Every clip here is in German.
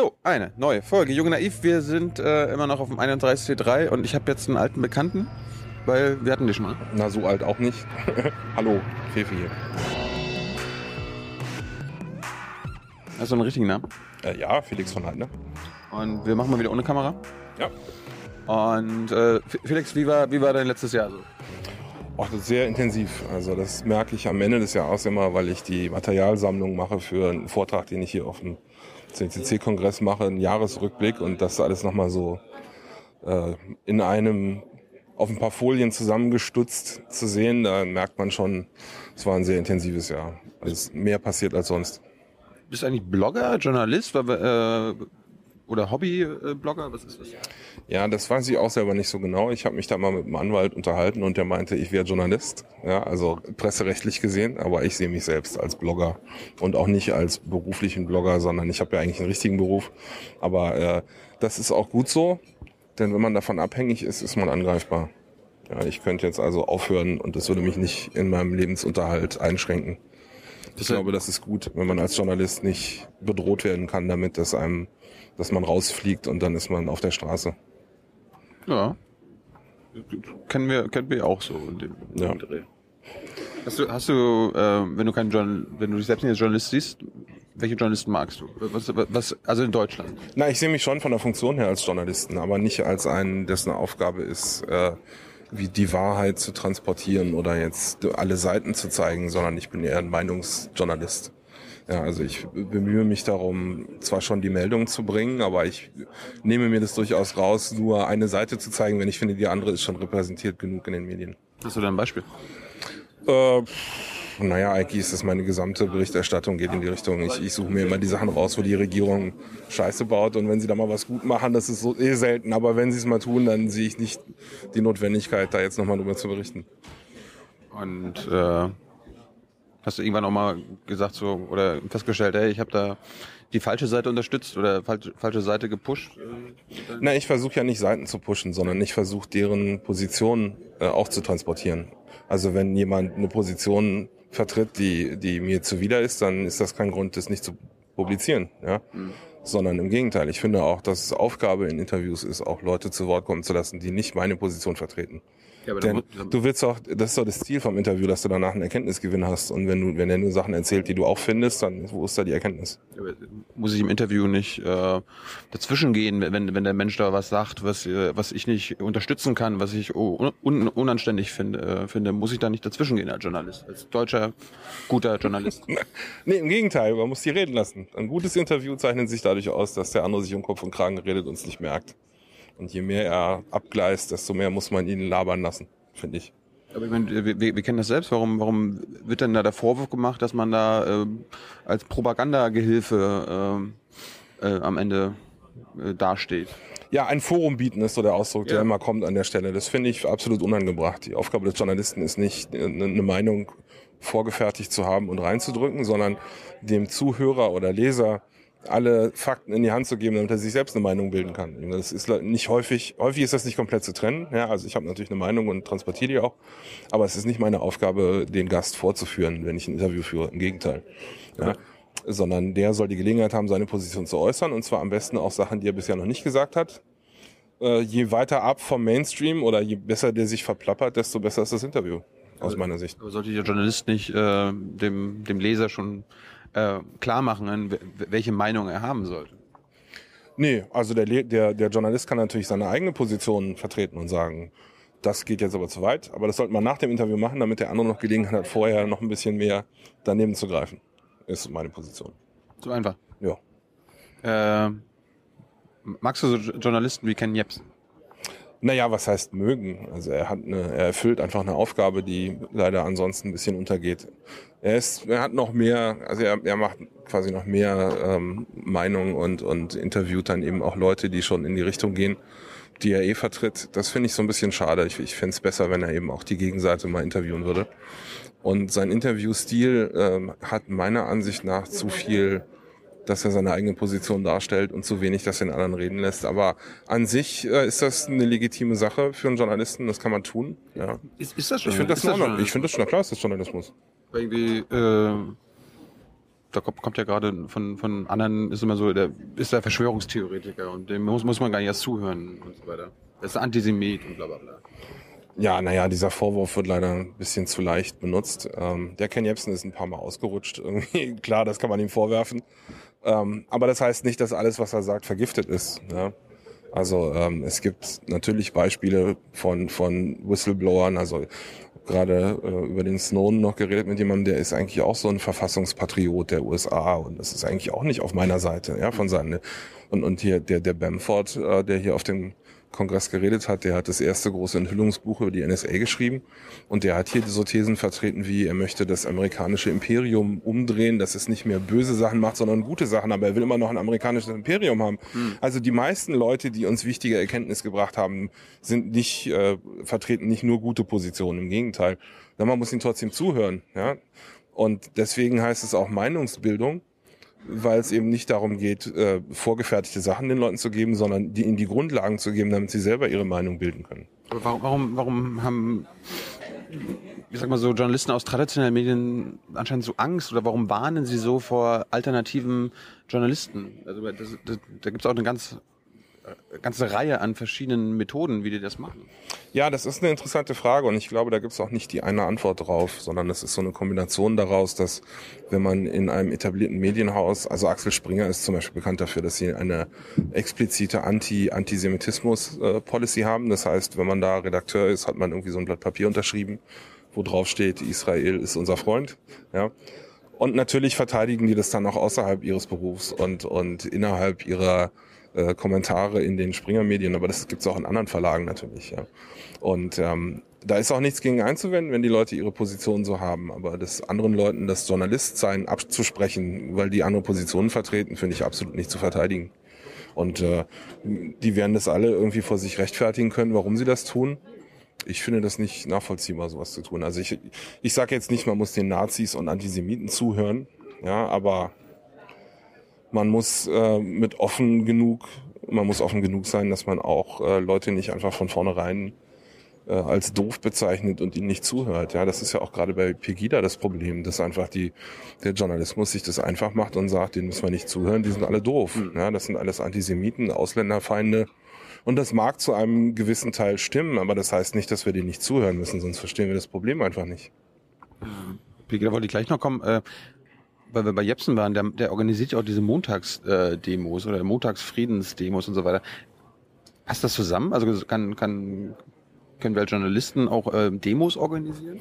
So, eine neue Folge. Junge Naiv, wir sind äh, immer noch auf dem 31C3 und ich habe jetzt einen alten Bekannten, weil wir hatten die schon mal. Na, so alt auch nicht. Hallo, Fefi hier. Hast du einen richtigen Namen? Äh, ja, Felix von Heidner. Und wir machen mal wieder ohne Kamera. Ja. Und äh, Felix, wie war, wie war dein letztes Jahr so? Auch sehr intensiv. Also das merke ich am Ende des Jahres immer, weil ich die Materialsammlung mache für einen Vortrag, den ich hier auf dem CCC-Kongress mache, einen Jahresrückblick und das alles nochmal so äh, in einem auf ein paar Folien zusammengestutzt zu sehen, da merkt man schon, es war ein sehr intensives Jahr. Also mehr passiert als sonst. Bist du eigentlich Blogger, Journalist äh, oder Hobbyblogger? Was ist das? Ja, das weiß ich auch selber nicht so genau. Ich habe mich da mal mit einem Anwalt unterhalten und der meinte, ich wäre Journalist, ja, also presserechtlich gesehen, aber ich sehe mich selbst als Blogger und auch nicht als beruflichen Blogger, sondern ich habe ja eigentlich einen richtigen Beruf. Aber äh, das ist auch gut so, denn wenn man davon abhängig ist, ist man angreifbar. Ja, ich könnte jetzt also aufhören und das würde mich nicht in meinem Lebensunterhalt einschränken. Ich glaube, das ist gut, wenn man als Journalist nicht bedroht werden kann damit, dass einem, dass man rausfliegt und dann ist man auf der Straße. Ja. Kennen wir, kennen wir auch so in dem, Ja. Dreh. Hast du, hast du, äh, wenn du keinen Journal, wenn du dich selbst nicht als Journalist siehst, welche Journalisten magst du? Was, was, also in Deutschland? Na, ich sehe mich schon von der Funktion her als Journalisten, aber nicht als einen, dessen Aufgabe ist, äh, wie die Wahrheit zu transportieren oder jetzt alle Seiten zu zeigen, sondern ich bin eher ein Meinungsjournalist. Ja, also ich bemühe mich darum, zwar schon die Meldung zu bringen, aber ich nehme mir das durchaus raus, nur eine Seite zu zeigen, wenn ich finde, die andere ist schon repräsentiert genug in den Medien. Hast du da ein Beispiel? Äh, naja, eigentlich ist das meine gesamte Berichterstattung geht in die Richtung. Ich, ich suche mir immer die Sachen raus, wo die Regierung Scheiße baut und wenn sie da mal was gut machen, das ist so eh selten. Aber wenn sie es mal tun, dann sehe ich nicht die Notwendigkeit, da jetzt nochmal drüber zu berichten. Und äh, hast du irgendwann auch mal gesagt so oder festgestellt, ey, ich habe da die falsche Seite unterstützt oder falsche, falsche Seite gepusht? Na, ich versuche ja nicht Seiten zu pushen, sondern ich versuche deren Position äh, auch zu transportieren. Also wenn jemand eine Position vertritt, die, die mir zuwider ist, dann ist das kein Grund, das nicht zu publizieren. Ja? Sondern im Gegenteil. Ich finde auch, dass es Aufgabe in Interviews ist, auch Leute zu Wort kommen zu lassen, die nicht meine Position vertreten. Ja, aber Denn du willst auch, das ist doch das Ziel vom Interview, dass du danach einen Erkenntnisgewinn hast. Und wenn du, wenn er nur Sachen erzählt, die du auch findest, dann wo ist da die Erkenntnis? Aber muss ich im Interview nicht äh, dazwischen gehen, wenn, wenn der Mensch da was sagt, was, äh, was ich nicht unterstützen kann, was ich un, un, unanständig finde, äh, finde, muss ich da nicht dazwischen gehen als Journalist, als deutscher, guter Journalist. Nee, im Gegenteil, man muss die reden lassen. Ein gutes Interview zeichnet sich dadurch aus, dass der andere sich um Kopf und Kragen redet und es nicht merkt. Und je mehr er abgleist, desto mehr muss man ihn labern lassen, finde ich. Aber ich meine, wir, wir kennen das selbst. Warum, warum wird denn da der Vorwurf gemacht, dass man da ähm, als Propagandagehilfe ähm, äh, am Ende äh, dasteht? Ja, ein Forum bieten ist so der Ausdruck, der Ja. immer kommt an der Stelle. Das finde ich absolut unangebracht. Die Aufgabe des Journalisten ist nicht, eine eine Meinung vorgefertigt zu haben und reinzudrücken, sondern dem Zuhörer oder Leser alle Fakten in die Hand zu geben, damit er sich selbst eine Meinung bilden kann. Das ist nicht häufig, häufig ist das nicht komplett zu trennen. Ja, also ich habe natürlich eine Meinung und transportiere die auch, aber es ist nicht meine Aufgabe, den Gast vorzuführen, wenn ich ein Interview führe. Im Gegenteil. Ja. Sondern der soll die Gelegenheit haben, seine Position zu äußern und zwar am besten auch Sachen, die er bisher noch nicht gesagt hat. Äh, je weiter ab vom Mainstream oder je besser der sich verplappert, desto besser ist das Interview. Aus meiner Sicht. Aber sollte der Journalist nicht äh, dem, dem Leser schon äh, klar machen, welche Meinung er haben sollte? Nee, also der, der, der Journalist kann natürlich seine eigene Position vertreten und sagen, das geht jetzt aber zu weit. Aber das sollte man nach dem Interview machen, damit der andere noch Gelegenheit hat, vorher noch ein bisschen mehr daneben zu greifen. Ist meine Position. So einfach. Ja. Äh, magst du so Jo- Journalisten wie Ken Jebsen? Naja, was heißt mögen? Also er hat eine, er erfüllt einfach eine Aufgabe, die leider ansonsten ein bisschen untergeht. Er ist, er hat noch mehr, also er, er macht quasi noch mehr ähm, Meinung und und interviewt dann eben auch Leute, die schon in die Richtung gehen, die er eh vertritt. Das finde ich so ein bisschen schade. Ich, ich fände es besser, wenn er eben auch die Gegenseite mal interviewen würde. Und sein Interviewstil ähm, hat meiner Ansicht nach zu viel dass er seine eigene Position darstellt und zu wenig, dass er den anderen reden lässt. Aber an sich äh, ist das eine legitime Sache für einen Journalisten, das kann man tun. Ja. Ist, ist das Ich finde das Ordnung. Ich finde das schon, klar ist das Journalismus. irgendwie, äh, da kommt, ja gerade von, von anderen, ist immer so, der ist der Verschwörungstheoretiker und dem muss, muss man gar nicht erst zuhören und so weiter. Das ist Antisemit und bla bla bla. Ja, naja, dieser Vorwurf wird leider ein bisschen zu leicht benutzt. Ähm, der Ken Jebsen ist ein paar Mal ausgerutscht. Irgendwie, klar, das kann man ihm vorwerfen. Ähm, aber das heißt nicht, dass alles, was er sagt, vergiftet ist. Ja? Also ähm, es gibt natürlich Beispiele von, von Whistleblowern, also gerade äh, über den Snowden noch geredet mit jemandem, der ist eigentlich auch so ein Verfassungspatriot der USA und das ist eigentlich auch nicht auf meiner Seite, ja, von seinen und und hier der der Bamford, äh, der hier auf dem Kongress geredet hat, der hat das erste große Enthüllungsbuch über die NSA geschrieben und der hat hier so Thesen vertreten wie, er möchte das amerikanische Imperium umdrehen, dass es nicht mehr böse Sachen macht, sondern gute Sachen, aber er will immer noch ein amerikanisches Imperium haben. Mhm. Also die meisten Leute, die uns wichtige Erkenntnis gebracht haben, sind nicht, äh, vertreten nicht nur gute Positionen, im Gegenteil. Man muss ihnen trotzdem zuhören, ja. Und deswegen heißt es auch Meinungsbildung weil es eben nicht darum geht, äh, vorgefertigte Sachen den Leuten zu geben, sondern die, ihnen die Grundlagen zu geben, damit sie selber ihre Meinung bilden können. Aber warum, warum, warum haben, ich sag mal so, Journalisten aus traditionellen Medien anscheinend so Angst oder warum warnen sie so vor alternativen Journalisten? Also das, das, da gibt es auch eine ganz ganze Reihe an verschiedenen Methoden, wie die das machen. Ja, das ist eine interessante Frage und ich glaube, da gibt es auch nicht die eine Antwort drauf, sondern es ist so eine Kombination daraus, dass wenn man in einem etablierten Medienhaus, also Axel Springer ist zum Beispiel bekannt dafür, dass sie eine explizite Anti-Antisemitismus-Policy haben. Das heißt, wenn man da Redakteur ist, hat man irgendwie so ein Blatt Papier unterschrieben, wo drauf steht, Israel ist unser Freund. Ja. Und natürlich verteidigen die das dann auch außerhalb ihres Berufs und, und innerhalb ihrer äh, Kommentare in den Springer-Medien, aber das gibt's auch in anderen Verlagen natürlich. Ja. Und ähm, da ist auch nichts gegen einzuwenden, wenn die Leute ihre Position so haben. Aber das anderen Leuten das Journalistsein abzusprechen, weil die andere Positionen vertreten, finde ich absolut nicht zu verteidigen. Und äh, die werden das alle irgendwie vor sich rechtfertigen können, warum sie das tun. Ich finde das nicht nachvollziehbar, sowas zu tun. Also ich, ich sage jetzt nicht, man muss den Nazis und Antisemiten zuhören, ja, aber man muss äh, mit offen genug, man muss offen genug sein, dass man auch äh, Leute nicht einfach von vornherein äh, als doof bezeichnet und ihnen nicht zuhört. Ja, das ist ja auch gerade bei Pegida das Problem, dass einfach die der Journalismus sich das einfach macht und sagt, denen müssen wir nicht zuhören, die sind alle doof. Mhm. Ja, das sind alles Antisemiten, Ausländerfeinde. Und das mag zu einem gewissen Teil stimmen, aber das heißt nicht, dass wir denen nicht zuhören müssen, sonst verstehen wir das Problem einfach nicht. Pegida wollte ich gleich noch kommen. Äh, weil wir bei Jepsen waren, der, der organisiert ja auch diese Montagsdemos äh, oder Montagsfriedensdemos und so weiter. Passt das zusammen? Also kann, kann, können wir als Journalisten auch äh, Demos organisieren?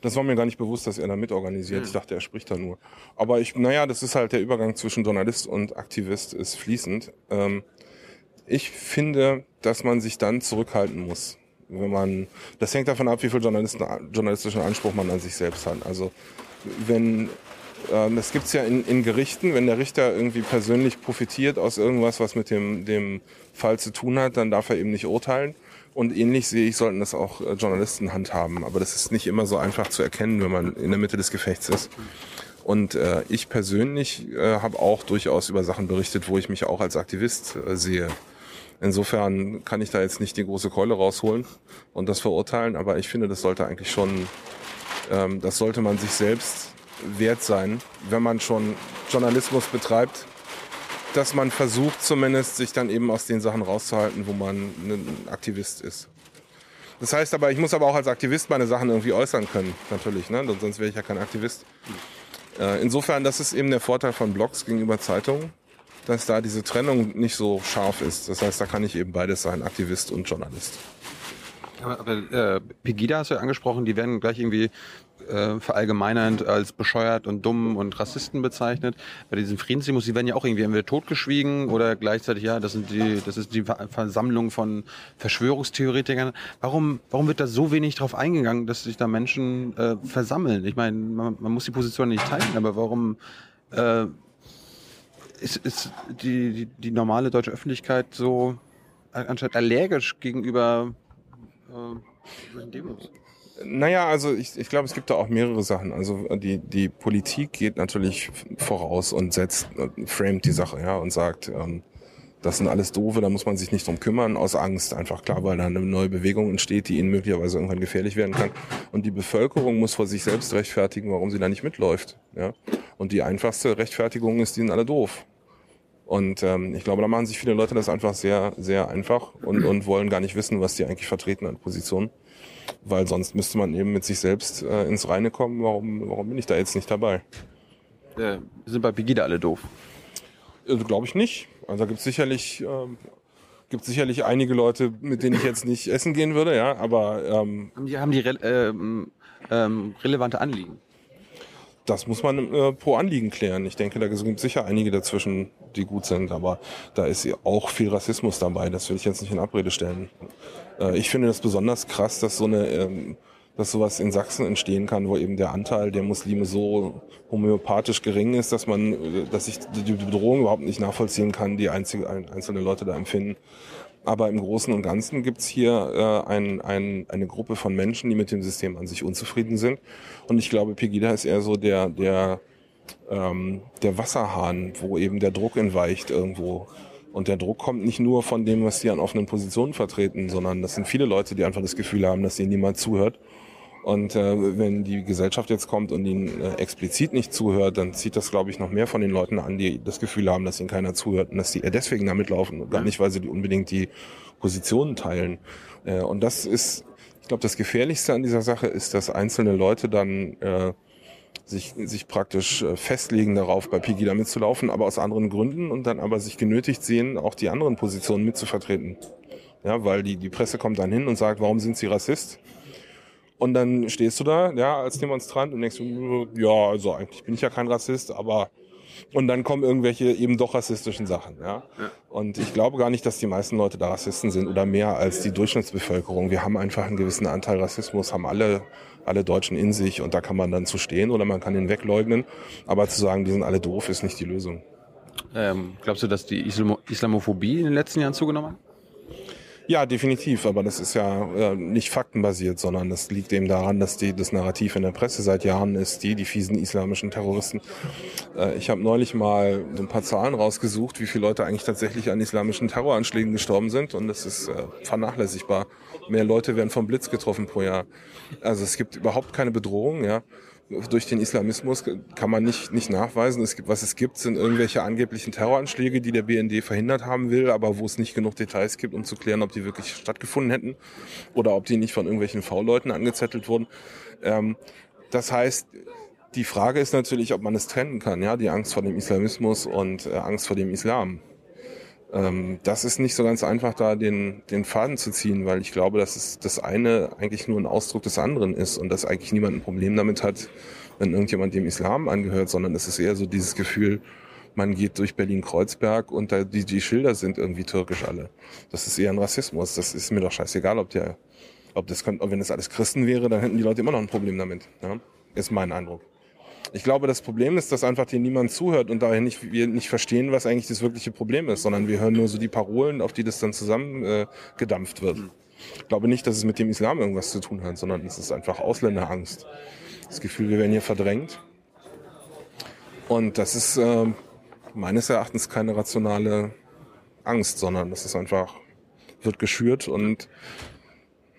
Das war mir gar nicht bewusst, dass er da mitorganisiert. Hm. Ich dachte, er spricht da nur. Aber ich, naja, das ist halt der Übergang zwischen Journalist und Aktivist ist fließend. Ähm, ich finde, dass man sich dann zurückhalten muss. Wenn man, das hängt davon ab, wie viel Journalisten, journalistischen Anspruch man an sich selbst hat. Also, wenn ähm, das gibt's ja in, in Gerichten, wenn der Richter irgendwie persönlich profitiert aus irgendwas, was mit dem, dem Fall zu tun hat, dann darf er eben nicht urteilen. Und ähnlich sehe ich, sollten das auch äh, Journalisten handhaben. Aber das ist nicht immer so einfach zu erkennen, wenn man in der Mitte des Gefechts ist. Und äh, ich persönlich äh, habe auch durchaus über Sachen berichtet, wo ich mich auch als Aktivist äh, sehe. Insofern kann ich da jetzt nicht die große Keule rausholen und das verurteilen, aber ich finde, das sollte eigentlich schon, ähm, das sollte man sich selbst wert sein, wenn man schon Journalismus betreibt, dass man versucht zumindest, sich dann eben aus den Sachen rauszuhalten, wo man ein Aktivist ist. Das heißt aber, ich muss aber auch als Aktivist meine Sachen irgendwie äußern können, natürlich, ne? sonst wäre ich ja kein Aktivist. Äh, insofern, das ist eben der Vorteil von Blogs gegenüber Zeitungen, dass da diese Trennung nicht so scharf ist. Das heißt, da kann ich eben beides sein, Aktivist und Journalist. Aber, aber äh, Pegida hast du ja angesprochen, die werden gleich irgendwie äh, verallgemeinernd als bescheuert und dumm und Rassisten bezeichnet. Bei diesen Friedensdemos, die werden ja auch irgendwie entweder totgeschwiegen oder gleichzeitig, ja, das sind die, das ist die Versammlung von Verschwörungstheoretikern. Warum, warum wird da so wenig drauf eingegangen, dass sich da Menschen äh, versammeln? Ich meine, man, man muss die Position nicht teilen, aber warum äh, ist, ist die, die, die normale deutsche Öffentlichkeit so anscheinend allergisch gegenüber äh, Demos? Naja, also ich, ich glaube, es gibt da auch mehrere Sachen. Also die, die Politik geht natürlich voraus und setzt, framet die Sache, ja, und sagt, ähm, Das sind alles doofe, da muss man sich nicht drum kümmern, aus Angst. Einfach klar, weil da eine neue Bewegung entsteht, die ihnen möglicherweise irgendwann gefährlich werden kann. Und die Bevölkerung muss vor sich selbst rechtfertigen, warum sie da nicht mitläuft. Ja? Und die einfachste Rechtfertigung ist, die sind alle doof. Und ähm, ich glaube, da machen sich viele Leute das einfach sehr, sehr einfach und, und wollen gar nicht wissen, was die eigentlich vertreten an Positionen. Weil sonst müsste man eben mit sich selbst äh, ins Reine kommen, warum, warum bin ich da jetzt nicht dabei? Äh, sind bei Pegida alle doof? Also, glaube ich nicht. Also da gibt sicherlich, ähm, gibt sicherlich einige Leute, mit denen ich jetzt nicht essen gehen würde, ja, aber ähm, haben die, haben die re ähm, ähm, relevante Anliegen? Das muss man äh, pro Anliegen klären. Ich denke, da gibt es sicher einige dazwischen, die gut sind, aber da ist auch viel Rassismus dabei. Das will ich jetzt nicht in Abrede stellen. Äh, ich finde das besonders krass, dass so eine ähm, dass sowas in Sachsen entstehen kann, wo eben der Anteil der Muslime so homöopathisch gering ist, dass man, dass ich die Bedrohung überhaupt nicht nachvollziehen kann, die einzelne Leute da empfinden. Aber im Großen und Ganzen gibt's hier äh, ein, ein, eine Gruppe von Menschen, die mit dem System an sich unzufrieden sind. Und ich glaube, Pegida ist eher so der, der, ähm, der Wasserhahn, wo eben der Druck entweicht irgendwo. Und der Druck kommt nicht nur von dem, was die an offenen Positionen vertreten, sondern das sind viele Leute, die einfach das Gefühl haben, dass ihnen niemand zuhört und äh, wenn die Gesellschaft jetzt kommt und ihnen äh, explizit nicht zuhört, dann zieht das, glaube ich, noch mehr von den Leuten an, die das Gefühl haben, dass ihnen keiner zuhört und dass sie eher deswegen damit laufen und gar nicht, weil sie die unbedingt die Positionen teilen. Äh, und das ist, ich glaube, das Gefährlichste an dieser Sache ist, dass einzelne Leute dann äh, sich, sich praktisch äh, festlegen darauf, bei Pigida mitzulaufen, aber aus anderen Gründen und dann aber sich genötigt sehen, auch die anderen Positionen mitzuvertreten. Ja, weil die, die Presse kommt dann hin und sagt, warum sind sie Rassist? Und dann stehst du da, ja, als Demonstrant und denkst du, ja, also eigentlich bin ich ja kein Rassist, aber und dann kommen irgendwelche eben doch rassistischen Sachen, ja? ja. Und ich glaube gar nicht, dass die meisten Leute da Rassisten sind oder mehr als die Durchschnittsbevölkerung. Wir haben einfach einen gewissen Anteil Rassismus, haben alle alle Deutschen in sich und da kann man dann zu stehen oder man kann ihn wegleugnen. Aber zu sagen, die sind alle doof, ist nicht die Lösung. Ähm, glaubst du, dass die Islamo Islamophobie in den letzten Jahren zugenommen hat? Ja, definitiv, aber das ist ja äh, nicht faktenbasiert, sondern das liegt eben daran, dass die, das Narrativ in der Presse seit Jahren ist, die, die fiesen islamischen Terroristen. Äh, ich habe neulich mal so ein paar Zahlen rausgesucht, wie viele Leute eigentlich tatsächlich an islamischen Terroranschlägen gestorben sind und das ist äh, vernachlässigbar. Mehr Leute werden vom Blitz getroffen pro Jahr. Also es gibt überhaupt keine Bedrohung, ja durch den Islamismus kann man nicht, nicht nachweisen. Es gibt, was es gibt, sind irgendwelche angeblichen Terroranschläge, die der BND verhindert haben will, aber wo es nicht genug Details gibt, um zu klären, ob die wirklich stattgefunden hätten oder ob die nicht von irgendwelchen V-Leuten angezettelt wurden. Ähm, das heißt, die Frage ist natürlich, ob man es trennen kann, ja, die Angst vor dem Islamismus und äh, Angst vor dem Islam. Ähm, das ist nicht so ganz einfach, da den, den Faden zu ziehen, weil ich glaube, dass es das eine eigentlich nur ein Ausdruck des anderen ist und dass eigentlich niemand ein Problem damit hat, wenn irgendjemand dem Islam angehört, sondern es ist eher so dieses Gefühl, man geht durch Berlin-Kreuzberg und da, die, die Schilder sind irgendwie türkisch alle. Das ist eher ein Rassismus. Das ist mir doch scheißegal, ob der, ob das, wenn das alles Christen wäre, dann hätten die Leute immer noch ein Problem damit. Ja? Ist mein Eindruck. Ich glaube, das Problem ist, dass einfach dir niemand zuhört und daher nicht, wir nicht verstehen, was eigentlich das wirkliche Problem ist, sondern wir hören nur so die Parolen, auf die das dann zusammen äh, wird. Ich glaube nicht, dass es mit dem Islam irgendwas zu tun hat, sondern es ist einfach Ausländerangst. Das Gefühl, wir werden hier verdrängt. Und das ist äh, meines Erachtens keine rationale Angst, sondern das ist einfach, wird geschürt und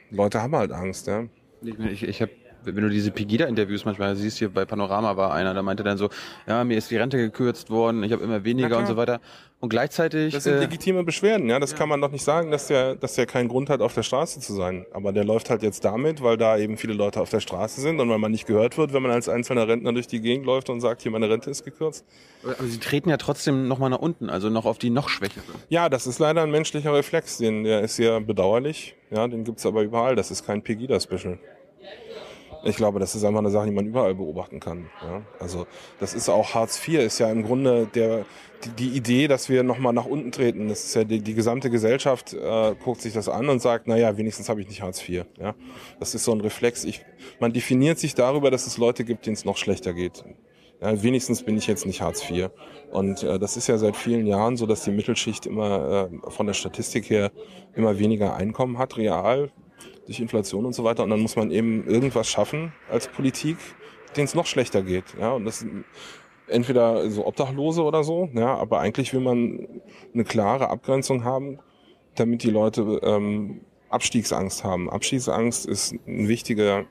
Leute haben halt Angst, ja. Ich, ich habe wenn du diese Pegida-Interviews manchmal siehst, hier bei Panorama war einer, da meinte dann so, ja, mir ist die Rente gekürzt worden, ich habe immer weniger und so weiter. Und gleichzeitig. Das sind äh, legitime Beschwerden, ja. Das ja. kann man doch nicht sagen, dass der, dass der keinen Grund hat, auf der Straße zu sein. Aber der läuft halt jetzt damit, weil da eben viele Leute auf der Straße sind und weil man nicht gehört wird, wenn man als einzelner Rentner durch die Gegend läuft und sagt, hier meine Rente ist gekürzt. Aber sie treten ja trotzdem nochmal nach unten, also noch auf die noch Schwächere. Ja, das ist leider ein menschlicher Reflex, den, der ist sehr bedauerlich. Ja, den gibt's aber überall. Das ist kein Pegida-Special. Ich glaube, das ist einfach eine Sache, die man überall beobachten kann. Ja? Also das ist auch Hartz IV ist ja im Grunde der die, die Idee, dass wir nochmal nach unten treten. Das ist ja die, die gesamte Gesellschaft äh, guckt sich das an und sagt, naja, wenigstens habe ich nicht Hartz IV. Ja? Das ist so ein Reflex. Ich, man definiert sich darüber, dass es Leute gibt, denen es noch schlechter geht. Ja, wenigstens bin ich jetzt nicht Hartz IV. Und äh, das ist ja seit vielen Jahren so, dass die Mittelschicht immer äh, von der Statistik her immer weniger Einkommen hat, real durch Inflation und so weiter. Und dann muss man eben irgendwas schaffen als Politik, denen es noch schlechter geht. Ja, und das entweder so Obdachlose oder so, ja, aber eigentlich will man eine klare Abgrenzung haben, damit die Leute ähm, Abstiegsangst haben. Abstiegsangst ist ein wichtiger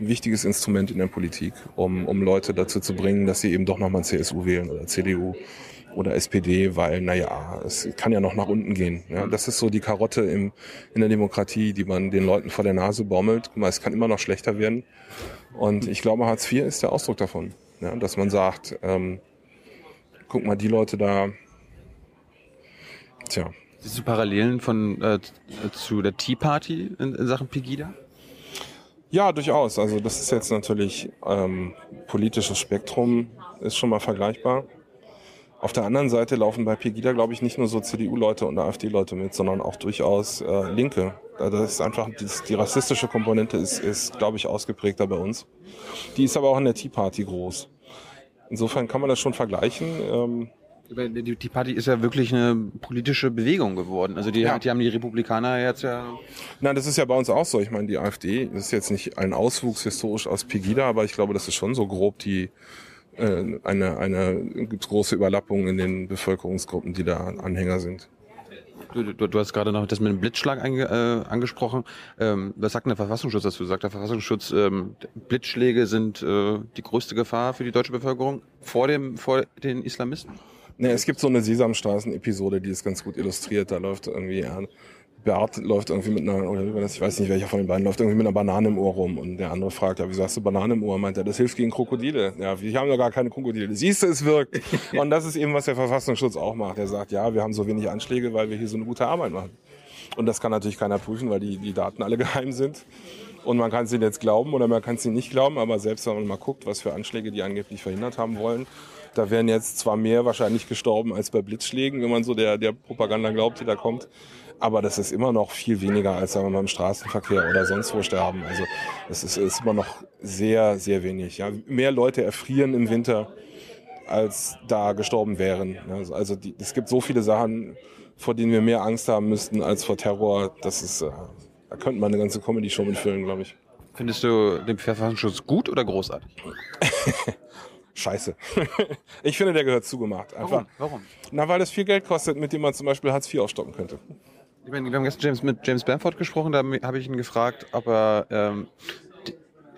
ein wichtiges Instrument in der Politik, um, um Leute dazu zu bringen, dass sie eben doch nochmal CSU wählen oder CDU oder SPD, weil, naja, es kann ja noch nach unten gehen. Ja, das ist so die Karotte im, in der Demokratie, die man den Leuten vor der Nase baumelt. Guck mal, es kann immer noch schlechter werden. Und ich glaube, Hartz IV ist der Ausdruck davon. Ja, dass man sagt, ähm, guck mal, die Leute da, tja. Siehst du Parallelen von äh, zu der Tea Party in, in Sachen Pegida? Ja, durchaus. Also das ist jetzt natürlich ähm, politisches Spektrum, ist schon mal vergleichbar. Auf der anderen Seite laufen bei Pegida, glaube ich, nicht nur so CDU-Leute und AfD-Leute mit, sondern auch durchaus äh, Linke. Also das ist einfach, die, die rassistische Komponente ist, ist, glaube ich, ausgeprägter bei uns. Die ist aber auch in der Tea Party groß. Insofern kann man das schon vergleichen. Ähm, die, die Party ist ja wirklich eine politische Bewegung geworden. Also die, ja. die haben die Republikaner jetzt ja. Nein, das ist ja bei uns auch so. Ich meine, die AfD das ist jetzt nicht ein Auswuchs historisch aus Pegida, aber ich glaube, das ist schon so grob die äh, eine eine große Überlappung in den Bevölkerungsgruppen, die da Anhänger sind. Du, du, du hast gerade noch das mit dem Blitzschlag ange, äh, angesprochen. Ähm, was sagt der Verfassungsschutz dazu? Sagt der Verfassungsschutz, ähm, Blitzschläge sind äh, die größte Gefahr für die deutsche Bevölkerung vor dem vor den Islamisten? Ne, es gibt so eine Sesamstraßen-Episode, die ist ganz gut illustriert. Da läuft irgendwie, ja, Bert läuft irgendwie mit einer, oder ich weiß nicht welcher von den beiden, läuft irgendwie mit einer Banane im Ohr rum. Und der andere fragt, ja, wieso hast du Banane im Ohr? Meint er, das hilft gegen Krokodile. Ja, wir haben doch gar keine Krokodile. Siehst du, es wirkt. Und das ist eben, was der Verfassungsschutz auch macht. Er sagt, ja, wir haben so wenig Anschläge, weil wir hier so eine gute Arbeit machen. Und das kann natürlich keiner prüfen, weil die, die Daten alle geheim sind. Und man kann sie jetzt glauben oder man kann sie nicht glauben, aber selbst wenn man mal guckt, was für Anschläge die angeblich verhindert haben wollen, da wären jetzt zwar mehr wahrscheinlich gestorben als bei Blitzschlägen, wenn man so der, der Propaganda glaubt, die da kommt. Aber das ist immer noch viel weniger, als sagen wir mal im Straßenverkehr oder sonst wo sterben. Also das ist, ist immer noch sehr, sehr wenig. Ja. Mehr Leute erfrieren im Winter, als da gestorben wären. Also die, es gibt so viele Sachen, vor denen wir mehr Angst haben müssten als vor Terror. Das ist, äh, da könnte man eine ganze Comedy-Show mitfüllen, glaube ich. Findest du den Verfassungsschutz gut oder großartig? scheiße. ich finde, der gehört zugemacht. Einfach. Warum? Warum? Na, weil es viel Geld kostet, mit dem man zum Beispiel Hartz IV aufstocken könnte. Ich meine, wir haben gestern James, mit James Bamford gesprochen, da habe ich ihn gefragt, ob er ähm,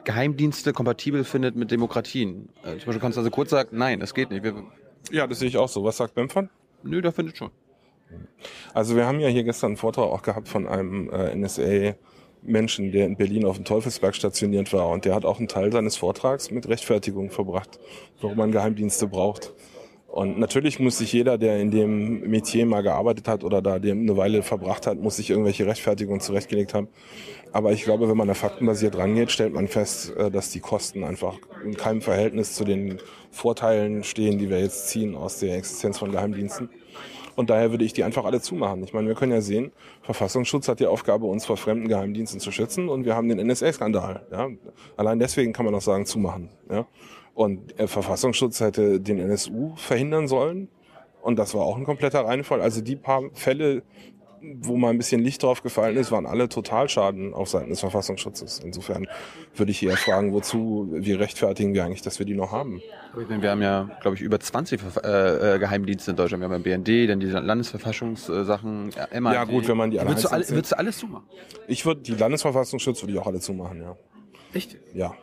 Geheimdienste kompatibel findet mit Demokratien. Äh, zum Beispiel kannst du also kurz sagen, nein, das geht nicht. Wir, ja, das sehe ich auch so. Was sagt Bamford? Nö, der findet schon. Also wir haben ja hier gestern einen Vortrag auch gehabt von einem äh, NSA Menschen, der in Berlin auf dem Teufelsberg stationiert war. Und der hat auch einen Teil seines Vortrags mit Rechtfertigung verbracht, warum man Geheimdienste braucht. Und natürlich muss sich jeder, der in dem Metier mal gearbeitet hat oder da eine Weile verbracht hat, muss sich irgendwelche Rechtfertigungen zurechtgelegt haben. Aber ich glaube, wenn man da faktenbasiert rangeht, stellt man fest, äh, dass die Kosten einfach in keinem Verhältnis zu den Vorteilen stehen, die wir jetzt ziehen aus der Existenz von Geheimdiensten. Und daher würde ich die einfach alle zumachen. Ich meine, wir können ja sehen, Verfassungsschutz hat die Aufgabe, uns vor fremden Geheimdiensten zu schützen und wir haben den NSA-Skandal. Ja? Allein deswegen kann man auch sagen, zumachen. Ja? Und äh, Verfassungsschutz hätte den NSU verhindern sollen. Und das war auch ein kompletter Reinfall. Also die paar Fälle, wo mal ein bisschen Licht drauf gefallen ist, waren alle Totalschaden auf Seiten des Verfassungsschutzes. Insofern würde ich eher fragen, wozu, wie rechtfertigen wir eigentlich, dass wir die noch haben? Wir haben ja, glaube ich, über 20 äh, äh, Geheimdienste in Deutschland. Wir haben ja BND, dann die Landesverfassungssachen, ja, MAD. Ja gut, wenn man die alle würdest, du alle, würdest du alles zumachen? Ich würde, die Landesverfassungsschutz würde ich auch alle zumachen, ja. Echt? Ja.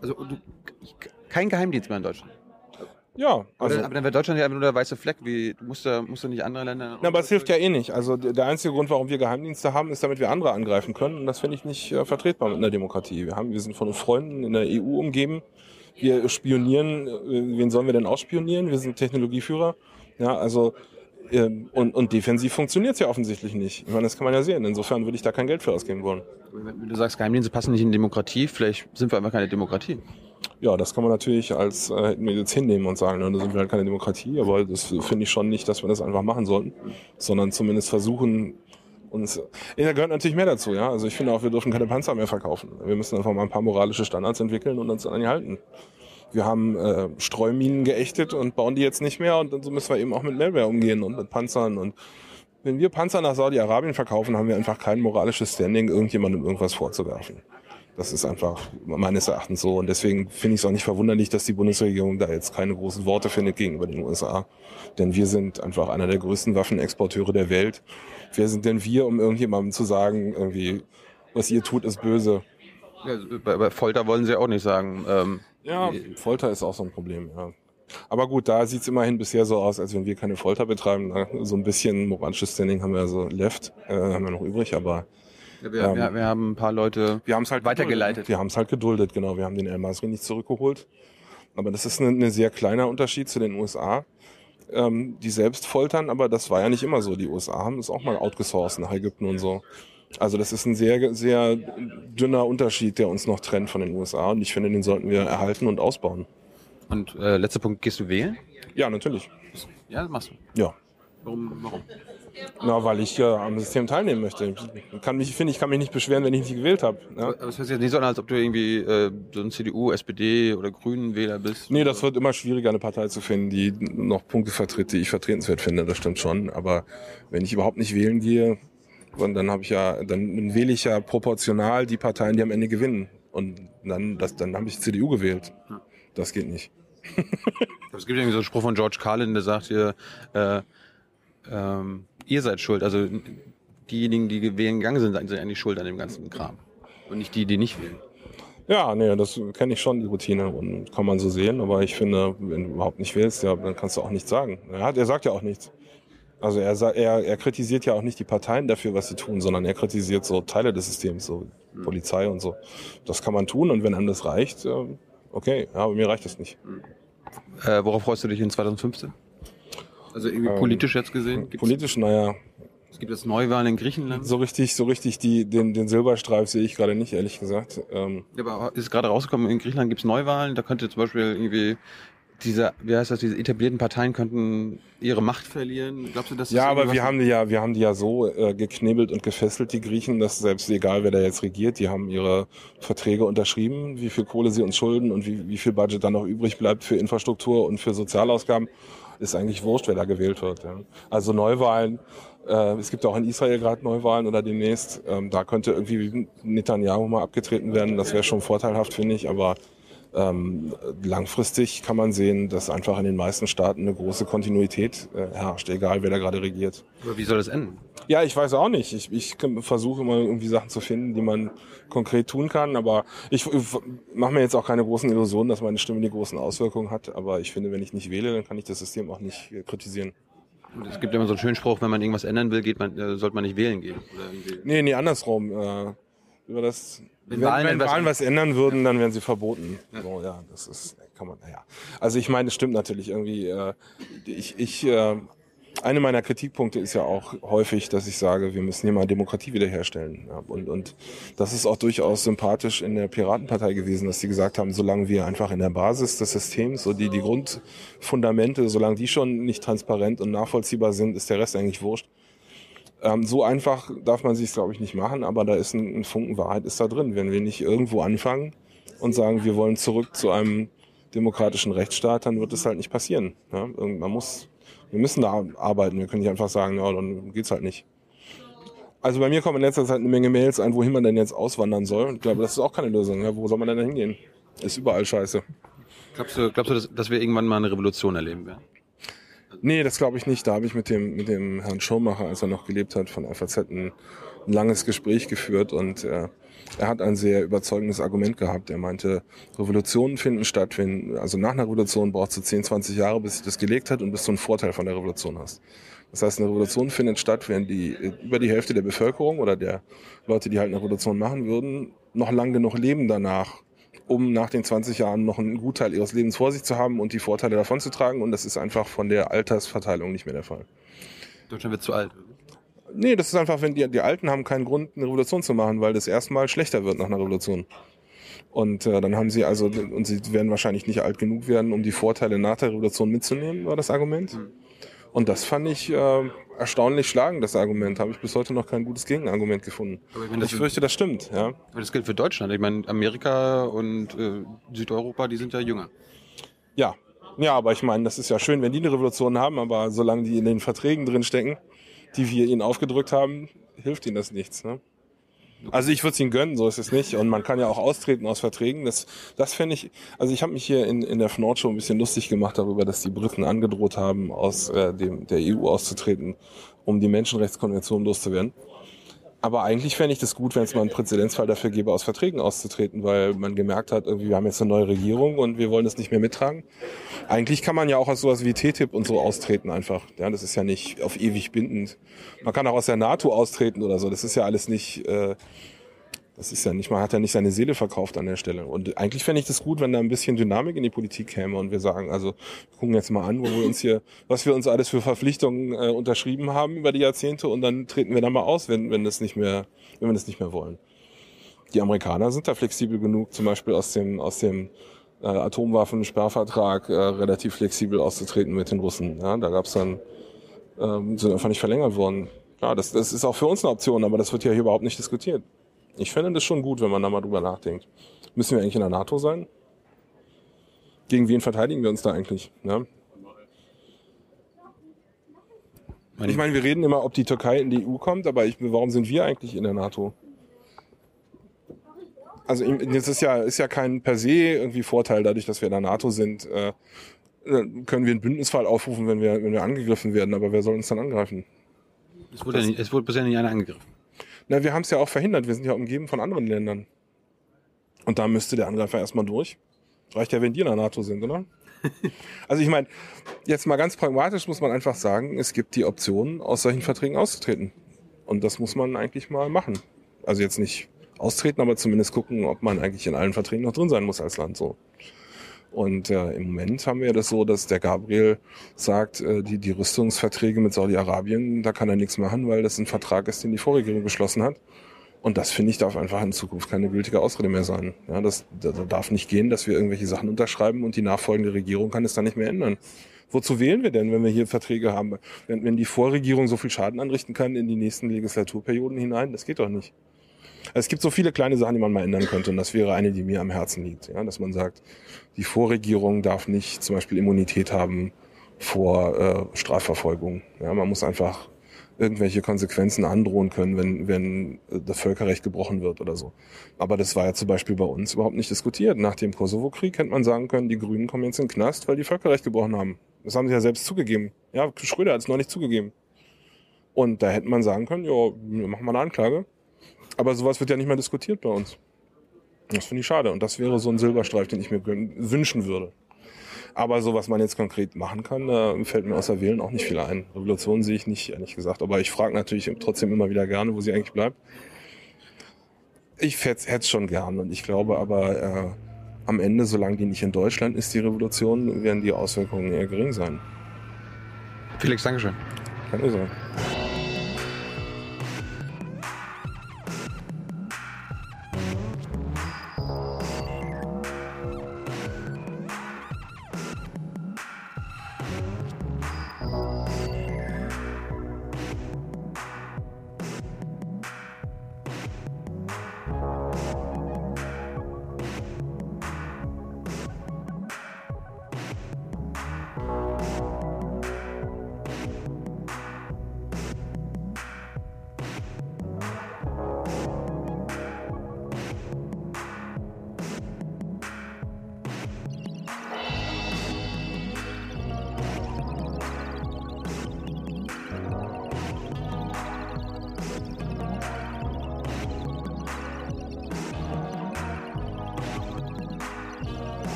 Also du, kein Geheimdienst mehr in Deutschland? Ja, also, aber dann wäre Deutschland ja einfach nur der weiße Fleck. Wie, du musst ja, musst du nicht andere Länder. Na, aber es hilft ja eh nicht. Also der einzige Grund, warum wir Geheimdienste haben, ist, damit wir andere angreifen können. Und das finde ich nicht äh, vertretbar mit einer Demokratie. Wir haben, wir sind von Freunden in der EU umgeben. Wir spionieren. Äh, wen sollen wir denn ausspionieren? Wir sind Technologieführer. Ja, also ähm, und, und defensiv funktioniert es ja offensichtlich nicht. Ich meine, das kann man ja sehen. Insofern würde ich da kein Geld für ausgeben wollen. Wenn du sagst, Geheimdienste passen nicht in Demokratie, vielleicht sind wir einfach keine Demokratie. Ja, das kann man natürlich als äh, jetzt hinnehmen und sagen, ne, da sind wir halt keine Demokratie, aber das finde ich schon nicht, dass wir das einfach machen sollten, sondern zumindest versuchen, uns. Ja, da gehört natürlich mehr dazu, ja. Also ich finde auch, wir dürfen keine Panzer mehr verkaufen. Wir müssen einfach mal ein paar moralische Standards entwickeln und uns an die halten. Wir haben äh, Streuminen geächtet und bauen die jetzt nicht mehr und so müssen wir eben auch mit Malware umgehen und mit Panzern und wenn wir Panzer nach Saudi-Arabien verkaufen, haben wir einfach kein moralisches Standing, irgendjemandem irgendwas vorzuwerfen. Das ist einfach meines Erachtens so. Und deswegen finde ich es auch nicht verwunderlich, dass die Bundesregierung da jetzt keine großen Worte findet gegenüber den USA. Denn wir sind einfach einer der größten Waffenexporteure der Welt. Wer sind denn wir, um irgendjemandem zu sagen, irgendwie, was ihr tut, ist böse? Ja, bei, Folter wollen sie auch nicht sagen. Ähm, Ja, Folter ist auch so ein Problem, ja. Aber gut, da sieht's immerhin bisher so aus, als wenn wir keine Folter betreiben. So ein bisschen moralisches Standing haben wir so left, äh, haben wir noch übrig, aber wir, wir, Ähm, wir haben ein paar Leute wir haben es halt weitergeleitet. Geduldet. Wir haben es halt geduldet, genau. Wir haben den El Masri nicht zurückgeholt. Aber das ist ein sehr kleiner Unterschied zu den USA, ähm, die selbst foltern, aber das war ja nicht immer so. Die USA haben es auch mal outgesourced nach Ägypten und so. Also das ist ein sehr, sehr dünner Unterschied, der uns noch trennt von den USA und ich finde, den sollten wir erhalten und ausbauen. Und äh, letzter Punkt, gehst du wählen? Ja, natürlich. Ja, das machst du. Ja. Warum? warum? Na, weil ich äh, am System teilnehmen möchte. Ich kann mich, finde ich, kann mich nicht beschweren, wenn ich nicht gewählt habe. Ja? Aber es hört sich jetzt nicht so an, als ob du irgendwie äh, so ein CDU, SPD oder Grünen-Wähler bist. Nee, das wird immer schwieriger, eine Partei zu finden, die noch Punkte vertritt, die ich vertretenswert finde. Das stimmt schon. Aber wenn ich überhaupt nicht wählen gehe, dann, dann habe ich ja, dann, wähle ich ja proportional die Parteien, die am Ende gewinnen. Und dann, das, dann habe ich CDU gewählt. Ja. Das geht nicht. Es gibt irgendwie so einen Spruch von George Carlin, der sagt hier, äh, ähm, ihr seid schuld. Also diejenigen, die wählen gegangen sind, sind eigentlich schuld an dem ganzen Kram. Und nicht die, die nicht wählen. Ja, nee, das kenne ich schon, die Routine. Und kann man so sehen. Aber ich finde, wenn du überhaupt nicht wählst, ja, dann kannst du auch nichts sagen. Er, hat, er sagt ja auch nichts. Also er, sa- er, er kritisiert ja auch nicht die Parteien dafür, was sie tun, sondern er kritisiert so Teile des Systems, so Polizei und so. Das kann man tun und wenn einem das reicht, okay, aber mir reicht das nicht. Äh, worauf freust du dich in 2015? Also irgendwie politisch jetzt gesehen? Gibt's, Politisch, naja, es gibt jetzt Neuwahlen in Griechenland. so richtig, so richtig die, den, den Silberstreif sehe ich gerade nicht, ehrlich gesagt. Ähm, Ja, aber ist gerade rausgekommen, in Griechenland gibt's Neuwahlen, da könnte zum Beispiel irgendwie diese, wie heißt das, diese etablierten Parteien könnten ihre Macht verlieren. Glaubst du, dass das Ja, aber wir haben die ja, wir haben die ja so äh, geknebelt und gefesselt, die Griechen, dass selbst egal, wer da jetzt regiert, die haben ihre Verträge unterschrieben, wie viel Kohle sie uns schulden und wie, wie viel Budget dann noch übrig bleibt für Infrastruktur und für Sozialausgaben, ist eigentlich wurscht, wer da gewählt wird. Ja. Also Neuwahlen, äh, es gibt auch in Israel gerade Neuwahlen oder demnächst, ähm, da könnte irgendwie Netanyahu mal abgetreten werden, das wäre schon vorteilhaft, finde ich, aber ähm, langfristig kann man sehen, dass einfach in den meisten Staaten eine große Kontinuität äh, herrscht, egal wer da gerade regiert. Aber wie soll das enden? Ja, ich weiß auch nicht. Ich, ich versuche immer irgendwie Sachen zu finden, die man konkret tun kann, aber ich, ich mache mir jetzt auch keine großen Illusionen, dass meine Stimme die großen Auswirkungen hat, aber ich finde, wenn ich nicht wähle, dann kann ich das System auch nicht äh, kritisieren. Es gibt immer so einen schönen Spruch, wenn man irgendwas ändern will, geht man, äh, sollte man nicht wählen gehen. Oder. Nee, nee, andersrum. Äh, über das, Wenn wenn, Wahlen wenn Wahlen was ändern würden, dann wären sie verboten. So, ja, das ist, kann man, naja. Also ich meine, es stimmt natürlich irgendwie. Äh, ich, ich, äh, eine meiner Kritikpunkte ist ja auch häufig, dass ich sage, wir müssen hier mal Demokratie wiederherstellen. Ja, und, und das ist auch durchaus sympathisch in der Piratenpartei gewesen, dass sie gesagt haben, solange wir einfach in der Basis des Systems, so die, die Grundfundamente, solange die schon nicht transparent und nachvollziehbar sind, ist der Rest eigentlich wurscht. Ähm, so einfach darf man sich glaube ich, nicht machen, aber da ist ein, ein Funken Wahrheit ist da drin. Wenn wir nicht irgendwo anfangen und sagen, wir wollen zurück zu einem demokratischen Rechtsstaat, dann wird es halt nicht passieren. Ja? Irgend- Man muss, wir müssen da arbeiten. Wir können nicht einfach sagen, ja, dann geht's halt nicht. Also bei mir kommen in letzter Zeit eine Menge Mails ein, wohin man denn jetzt auswandern soll. Ich glaube, das ist auch keine Lösung. Ja? Wo soll man denn da hingehen? Ist überall scheiße. Glaubst du, glaubst du dass, dass wir irgendwann mal eine Revolution erleben werden? Nee, das glaube ich nicht. Da habe ich mit dem, mit dem Herrn Schirmacher, als er noch gelebt hat, von FAZ ein, ein langes Gespräch geführt und äh, er hat ein sehr überzeugendes Argument gehabt. Er meinte, Revolutionen finden statt, wenn, also nach einer Revolution brauchst du 10, 20 Jahre, bis sich das gelegt hat und bis du einen Vorteil von der Revolution hast. Das heißt, eine Revolution findet statt, wenn die über die Hälfte der Bevölkerung oder der Leute, die halt eine Revolution machen würden, noch lang genug leben danach, um nach den 20 Jahren noch einen Gutteil ihres Lebens vor sich zu haben und die Vorteile davon zu tragen. Und das ist einfach von der Altersverteilung nicht mehr der Fall. Deutschland wird zu alt. Nee, das ist einfach, wenn die, die Alten haben keinen Grund, eine Revolution zu machen, weil das erstmal schlechter wird nach einer Revolution. Und äh, dann haben sie also, und sie werden wahrscheinlich nicht alt genug werden, um die Vorteile nach der Revolution mitzunehmen, war das Argument. Und das fand ich äh, erstaunlich schlagend, das Argument. Habe ich bis heute noch kein gutes Gegenargument gefunden. Aber ich meine, ich fürchte, das stimmt, ja. Aber das gilt für Deutschland. Ich meine, Amerika und äh, Südeuropa, die sind ja jünger. Ja. Ja, aber ich meine, das ist ja schön, wenn die eine Revolution haben, aber solange die in den Verträgen drin stecken, die wir ihnen aufgedrückt haben, hilft ihnen das nichts. Ne? Also ich würde es ihnen gönnen, so ist es nicht. Und man kann ja auch austreten aus Verträgen. Das, das fände ich, also ich habe mich hier in, in der Nord schon ein bisschen lustig gemacht darüber, dass die Briten angedroht haben, aus äh, dem, der EU auszutreten, um die Menschenrechtskonvention loszuwerden. Aber eigentlich fände ich das gut, wenn es mal einen Präzedenzfall dafür gäbe, aus Verträgen auszutreten, weil man gemerkt hat, irgendwie, wir haben jetzt eine neue Regierung und wir wollen das nicht mehr mittragen. Eigentlich kann man ja auch aus sowas wie TTIP und so austreten einfach. Ja, das ist ja nicht auf ewig bindend. Man kann auch aus der NATO austreten oder so. Das ist ja alles nicht, äh, das ist ja nicht, man hat ja nicht seine Seele verkauft an der Stelle. Und eigentlich fände ich das gut, wenn da ein bisschen Dynamik in die Politik käme und wir sagen, also wir gucken jetzt mal an, wo wir uns hier, was wir uns alles für Verpflichtungen äh, unterschrieben haben über die Jahrzehnte und dann treten wir da mal aus, wenn, wenn das nicht mehr, wenn wir das nicht mehr wollen. Die Amerikaner sind da flexibel genug, zum Beispiel aus dem, aus dem äh, Atomwaffensperrvertrag äh, relativ flexibel auszutreten mit den Russen. Ja, da gab's dann, ähm, sind einfach nicht verlängert worden. Ja, das, das ist auch für uns eine Option, aber das wird ja hier überhaupt nicht diskutiert. Ich fände das schon gut, wenn man da mal drüber nachdenkt. Müssen wir eigentlich in der NATO sein? Gegen wen verteidigen wir uns da eigentlich? Ne? Ich meine, wir reden immer, ob die Türkei in die EU kommt, aber ich, warum sind wir eigentlich in der NATO? Also das ist ja, ist ja kein per se irgendwie Vorteil, dadurch, dass wir in der NATO sind, äh, können wir einen Bündnisfall aufrufen, wenn wir, wenn wir angegriffen werden, aber wer soll uns dann angreifen? Es wurde, ja nicht, es wurde bisher nicht einer angegriffen. Na, wir haben es ja auch verhindert. Wir sind ja umgeben von anderen Ländern. Und da müsste der Angreifer erstmal durch. Reicht ja, wenn die in der NATO sind, oder? also ich meine, jetzt mal ganz pragmatisch muss man einfach sagen, es gibt die Option, aus solchen Verträgen auszutreten. Und das muss man eigentlich mal machen. Also jetzt nicht austreten, aber zumindest gucken, ob man eigentlich in allen Verträgen noch drin sein muss als Land so. Und äh, im Moment haben wir das so, dass der Gabriel sagt, äh, die, die Rüstungsverträge mit Saudi-Arabien, da kann er nichts machen, weil das ein Vertrag ist, den die Vorregierung geschlossen hat. Und das finde ich darf einfach in Zukunft keine gültige Ausrede mehr sein. Ja, das, das darf nicht gehen, dass wir irgendwelche Sachen unterschreiben und die nachfolgende Regierung kann es dann nicht mehr ändern. Wozu wählen wir denn, wenn wir hier Verträge haben? Wenn, wenn die Vorregierung so viel Schaden anrichten kann in die nächsten Legislaturperioden hinein, das geht doch nicht. Es gibt so viele kleine Sachen, die man mal ändern könnte und das wäre eine, die mir am Herzen liegt. Ja, dass man sagt, die Vorregierung darf nicht zum Beispiel Immunität haben vor äh, Strafverfolgung. Ja, man muss einfach irgendwelche Konsequenzen androhen können, wenn, wenn das Völkerrecht gebrochen wird oder so. Aber das war ja zum Beispiel bei uns überhaupt nicht diskutiert. Nach dem Kosovo-Krieg hätte man sagen können, die Grünen kommen jetzt in den Knast, weil die Völkerrecht gebrochen haben. Das haben sie ja selbst zugegeben. Ja, Schröder hat es noch nicht zugegeben. Und da hätte man sagen können, ja, machen wir eine Anklage. Aber sowas wird ja nicht mehr diskutiert bei uns. Das finde ich schade. Und das wäre so ein Silberstreif, den ich mir wünschen würde. Aber so, was man jetzt konkret machen kann, da fällt mir außer Wählen auch nicht viel ein. Revolution sehe ich nicht, ehrlich gesagt. Aber ich frage natürlich trotzdem immer wieder gerne, wo sie eigentlich bleibt. Ich hätte es schon gern. Und ich glaube aber, äh, am Ende, solange die nicht in Deutschland ist, die Revolution, werden die Auswirkungen eher gering sein. Felix, Dankeschön. Keine Ursache.